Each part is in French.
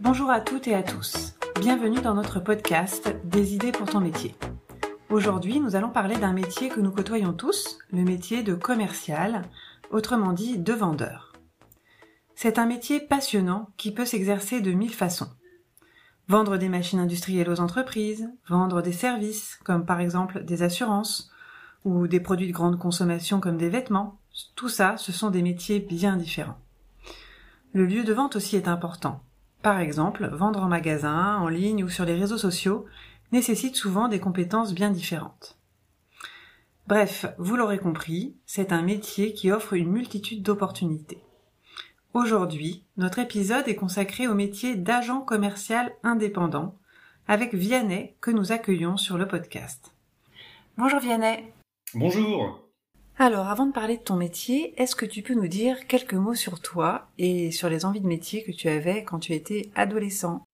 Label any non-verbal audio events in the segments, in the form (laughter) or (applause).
Bonjour à toutes et à tous. Bienvenue dans notre podcast Des idées pour ton métier. Aujourd'hui, nous allons parler d'un métier que nous côtoyons tous, le métier de commercial, autrement dit de vendeur. C'est un métier passionnant qui peut s'exercer de mille façons. Vendre des machines industrielles aux entreprises, vendre des services, comme par exemple des assurances, ou des produits de grande consommation comme des vêtements, tout ça, ce sont des métiers bien différents. Le lieu de vente aussi est important. Par exemple, vendre en magasin, en ligne ou sur les réseaux sociaux nécessite souvent des compétences bien différentes. Bref, vous l'aurez compris, c'est un métier qui offre une multitude d'opportunités. Aujourd'hui, notre épisode est consacré au métier d'agent commercial indépendant avec Vianney que nous accueillons sur le podcast. Bonjour Vianney. Bonjour. Alors, avant de parler de ton métier, est-ce que tu peux nous dire quelques mots sur toi et sur les envies de métier que tu avais quand tu étais adolescent?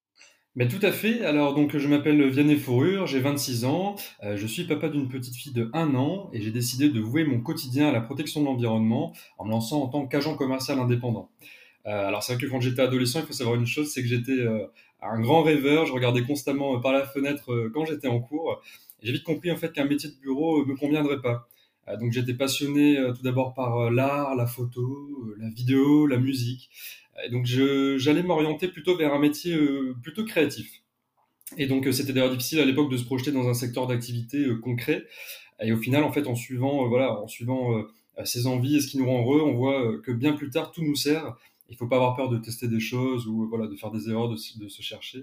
Mais tout à fait. Alors donc je m'appelle Vianney Fourrure, j'ai 26 ans, euh, je suis papa d'une petite fille de 1 an et j'ai décidé de vouer mon quotidien à la protection de l'environnement en me lançant en tant qu'agent commercial indépendant. Euh, alors c'est vrai que quand j'étais adolescent, il faut savoir une chose, c'est que j'étais euh, un grand rêveur, je regardais constamment par la fenêtre quand j'étais en cours. J'ai vite compris en fait qu'un métier de bureau me conviendrait pas. Donc j'étais passionné tout d'abord par l'art, la photo, la vidéo, la musique. Et donc j'allais m'orienter plutôt vers un métier euh, plutôt créatif. Et donc euh, c'était d'ailleurs difficile à l'époque de se projeter dans un secteur d'activité euh, concret. Et au final, en fait, en suivant, voilà, en suivant ses envies et ce qui nous rend heureux, on voit que bien plus tard tout nous sert. Il faut pas avoir peur de tester des choses ou voilà de faire des erreurs, de, se chercher.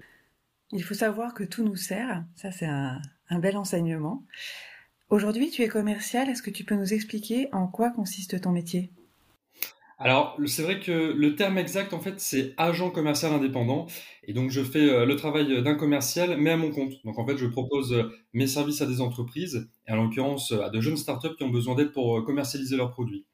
Il faut savoir que tout nous sert. Ça, c'est un bel enseignement. Aujourd'hui, tu es commercial. Est-ce que tu peux nous expliquer en quoi consiste ton métier? Alors, c'est vrai que le terme exact, en fait, c'est agent commercial indépendant. Et donc, je fais euh, le travail d'un commercial, mais à mon compte. Donc, en fait, je propose euh, mes services à des entreprises, et en l'occurrence à de jeunes startups qui ont besoin d'aide pour euh, commercialiser leurs produits.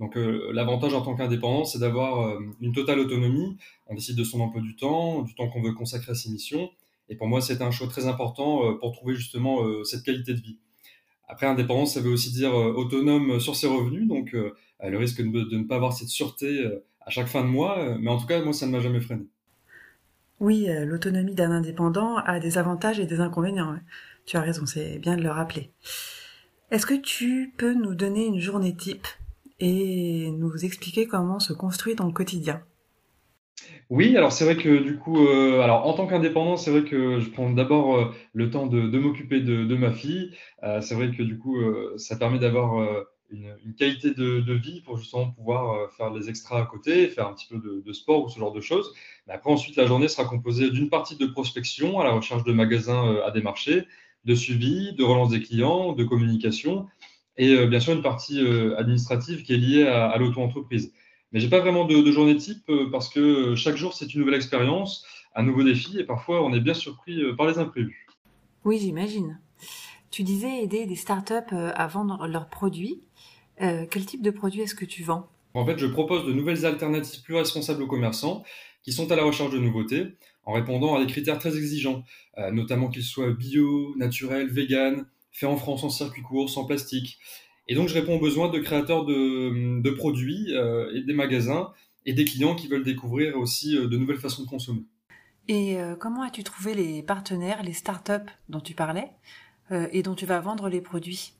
Donc, l'avantage en tant qu'indépendant, c'est d'avoir une totale autonomie. On décide de son emploi du temps, du temps qu'on veut consacrer à ses missions. Et pour moi, c'est un choix très important pour trouver justement cette qualité de vie. Après, indépendance, ça veut aussi dire autonome sur ses revenus. Donc, euh, le risque de, ne pas avoir cette sûreté euh, à chaque fin de mois. Euh, mais en tout cas, moi, ça ne m'a jamais freiné. Oui, l'autonomie d'un indépendant a des avantages et des inconvénients. Tu as raison, c'est bien de le rappeler. Est-ce que tu peux nous donner une journée type et nous expliquer comment se construit ton quotidien? Oui, alors c'est vrai que du coup, alors en tant qu'indépendant, c'est vrai que je prends d'abord le temps de, m'occuper de, ma fille. c'est vrai que du coup, ça permet d'avoir une, qualité de, vie pour justement pouvoir euh, faire les extras à côté, faire un petit peu de, sport ou ce genre de choses. Mais après, ensuite, la journée sera composée d'une partie de prospection à la recherche de magasins euh, à démarcher, de suivi, de relance des clients, de communication, et euh, bien sûr une partie administrative qui est liée à, l'auto-entreprise. Mais j'ai pas vraiment de, de, journée type parce que chaque jour c'est une nouvelle expérience, un nouveau défi, et parfois on est bien surpris par les imprévus. Oui, j'imagine. Tu disais aider des startups à vendre leurs produits. Euh, quel type de produit est-ce que tu vends? En fait, je propose de nouvelles alternatives plus responsables aux commerçants qui sont à la recherche de nouveautés en répondant à des critères très exigeants, euh, notamment qu'ils soient bio, naturel, vegan, fait en France en circuit court, sans plastique. Et donc, je réponds aux besoins de créateurs de, produits euh, et des magasins et des clients qui veulent découvrir aussi de nouvelles façons de consommer. Et comment as-tu trouvé les partenaires, les startups dont tu parlais et dont tu vas vendre les produits?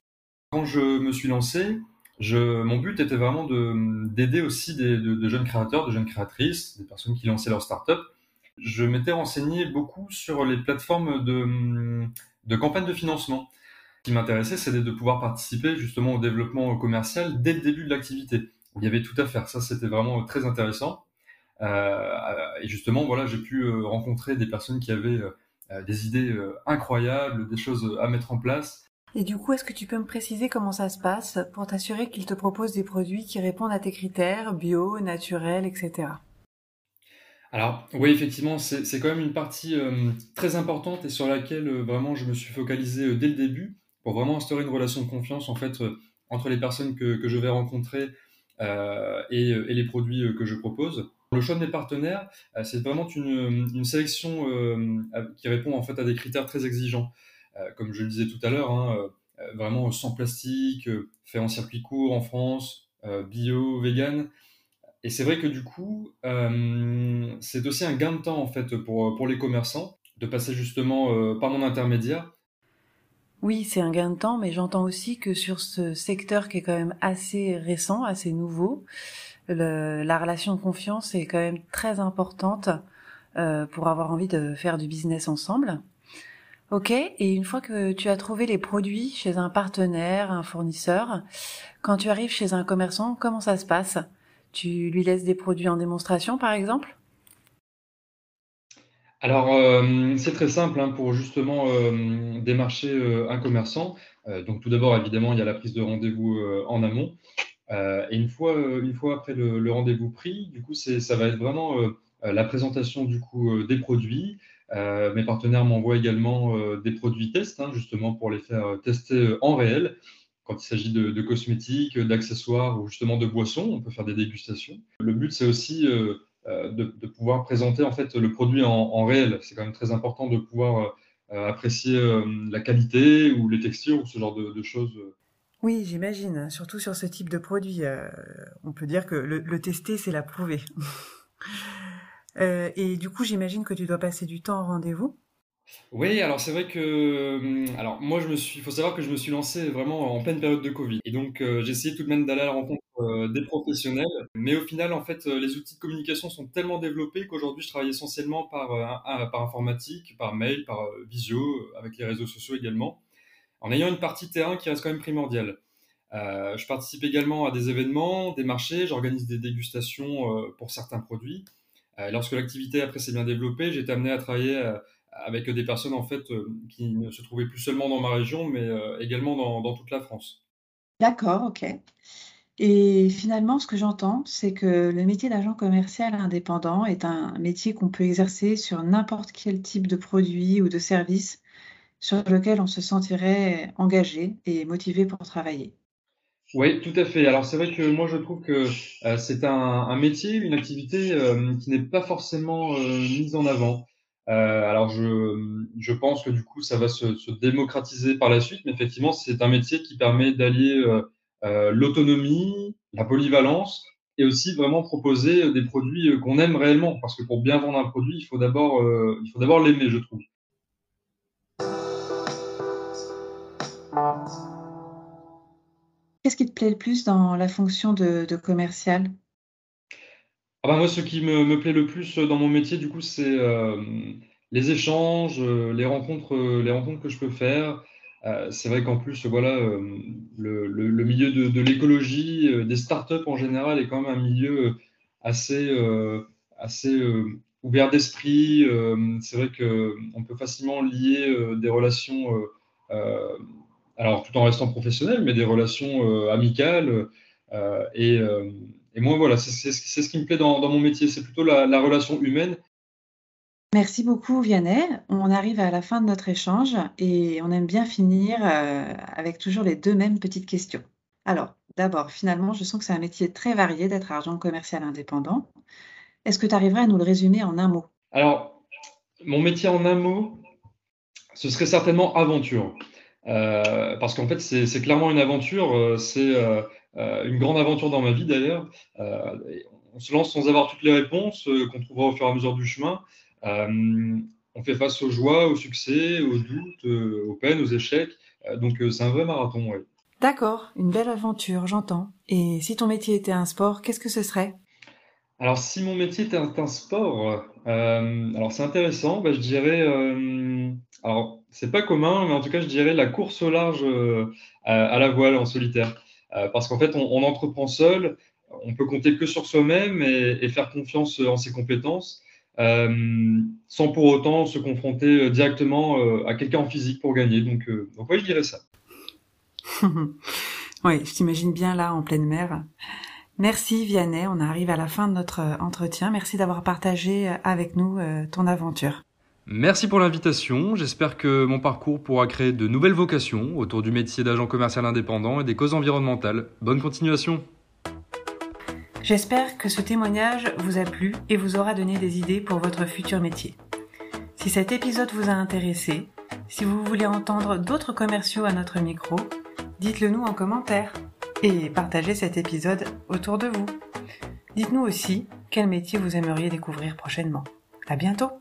Quand je me suis lancé, je, mon but était vraiment d'aider aussi des, de, jeunes créateurs, de jeunes créatrices, des personnes qui lançaient leur start-up. Je m'étais renseigné beaucoup sur les plateformes de, de campagne de financement. Qui m'intéressait, c'était de pouvoir participer justement au développement commercial dès le début de l'activité. Il y avait tout à faire. Ça, c'était vraiment très intéressant. Euh, et justement, voilà, j'ai pu euh, rencontrer des personnes qui avaient euh, des idées incroyables, des choses à mettre en place et du coup, est-ce que tu peux me préciser comment ça se passe pour t'assurer qu'ils te proposent des produits qui répondent à tes critères, bio, naturels, etc. Alors oui, effectivement, c'est quand même une partie euh, très importante et sur laquelle euh, vraiment je me suis focalisé euh, dès le début pour vraiment instaurer une relation de confiance en fait entre les personnes que, je vais rencontrer et, les produits que je propose. Le choix de mes partenaires, c'est vraiment une, une sélection qui répond en fait à des critères très exigeants. Euh, comme je le disais tout à l'heure, hein, euh, euh, vraiment sans plastique, fait en circuit court en France, bio, vegan. Et c'est vrai que du coup, euh, c'est aussi un gain de temps en fait pour, pour les commerçants de passer justement euh, par mon intermédiaire. Oui, c'est un gain de temps, mais j'entends aussi que sur ce secteur qui est quand même assez récent, assez nouveau, la relation de confiance est quand même très importante euh, pour avoir envie de faire du business ensemble. Ok, et une fois que tu as trouvé les produits chez un partenaire, un fournisseur, quand tu arrives chez un commerçant, comment ça se passe? Tu lui laisses des produits en démonstration, par exemple? Alors, euh, c'est très simple hein, pour justement euh, démarcher euh, un commerçant. donc, tout d'abord, évidemment, il y a la prise de rendez-vous en amont. et une fois, une fois après le, rendez-vous pris, du coup, ça va être vraiment la présentation du coup des produits, mes partenaires m'envoient également des produits tests, hein, justement pour les faire tester en réel. Quand il s'agit de, cosmétiques, d'accessoires ou justement de boissons, on peut faire des dégustations. Le but, c'est aussi de, pouvoir présenter en fait le produit en, réel. C'est quand même très important de pouvoir apprécier la qualité ou les textures ou ce genre de, choses. Oui, j'imagine. Surtout sur ce type de produit, on peut dire que le, le tester, c'est l'approuver. (laughs) Euh, et du coup, j'imagine que tu dois passer du temps en rendez-vous. Oui, alors c'est vrai que, hum, alors moi je me suis, il faut savoir que je me suis lancé vraiment en pleine période de Covid, et donc euh, j'ai essayé tout de même d'aller à la rencontre euh, des professionnels, mais au final en fait les outils de communication sont tellement développés qu'aujourd'hui je travaille essentiellement par par informatique, par mail, par visio, avec les réseaux sociaux également, en ayant une partie terrain qui reste quand même primordiale. je participe également à des événements, des marchés, j'organise des dégustations pour certains produits. Euh, lorsque l'activité après s'est bien développée, j'ai été amené à travailler euh, avec des personnes en fait euh, qui ne se trouvaient plus seulement dans ma région, mais également dans, toute la France. D'accord, ok. Et finalement, ce que j'entends, c'est que le métier d'agent commercial indépendant est un métier qu'on peut exercer sur n'importe quel type de produit ou de service sur lequel on se sentirait engagé et motivé pour travailler. Oui, tout à fait. Alors c'est vrai que moi je trouve que euh, c'est un, métier, une activité euh, qui n'est pas forcément euh, mise en avant. alors je, je pense que du coup ça va se, se démocratiser par la suite, mais effectivement c'est un métier qui permet d'allier l'autonomie, la polyvalence et aussi vraiment proposer des produits qu'on aime réellement. Parce que pour bien vendre un produit, il faut d'abord il faut d'abord l'aimer, je trouve. Qu'est-ce qui te plaît le plus dans la fonction de, commercial? Ah bah, Moi, ce qui me, plaît le plus dans mon métier, du coup, c'est euh, les échanges, euh, les rencontres, euh, les rencontres que je peux faire. C'est vrai qu'en plus, voilà, le, milieu de, l'écologie, des startups en général, est quand même un milieu assez, ouvert d'esprit. c'est vrai qu'on peut facilement lier des relations alors tout en restant professionnel, mais des relations euh, amicales. Euh, et, euh, et, moi, voilà, c'est ce qui me plaît dans, mon métier, c'est plutôt la, relation humaine. Merci beaucoup, Vianney. On arrive à la fin de notre échange et on aime bien finir avec toujours les deux mêmes petites questions. Alors, d'abord, finalement, je sens que c'est un métier très varié d'être agent commercial indépendant. Est-ce que tu arriverais à nous le résumer en un mot? Alors, mon métier en un mot, ce serait certainement aventure. Euh, parce qu'en fait, c'est clairement une aventure. Euh, c'est euh, une grande aventure dans ma vie d'ailleurs. on se lance sans avoir toutes les réponses qu'on trouvera au fur et à mesure du chemin. On fait face aux joies, aux succès, aux doutes, aux peines, aux échecs. donc c'est un vrai marathon. Ouais. D'accord, une belle aventure, j'entends. Et si ton métier était un sport, qu'est-ce que ce serait? Alors si mon métier était un, sport, alors c'est intéressant. Bah, je dirais, alors c'est pas commun, mais en tout cas, je dirais la course au large euh, à, la voile en solitaire. Euh, parce qu'en fait, on, entreprend seul, on peut compter que sur soi-même et, faire confiance en ses compétences, euh, sans pour autant se confronter directement à quelqu'un en physique pour gagner. Donc, donc oui, je dirais ça. (laughs) oui, je t'imagine bien là, en pleine mer. Merci Vianney, on arrive à la fin de notre entretien. Merci d'avoir partagé avec nous ton aventure. Merci pour l'invitation. J'espère que mon parcours pourra créer de nouvelles vocations autour du métier d'agent commercial indépendant et des causes environnementales. Bonne continuation. J'espère que ce témoignage vous a plu et vous aura donné des idées pour votre futur métier. Si cet épisode vous a intéressé, si vous voulez entendre d'autres commerciaux à notre micro, dites-le nous en commentaire et partagez cet épisode autour de vous. Dites-nous aussi quel métier vous aimeriez découvrir prochainement. À bientôt!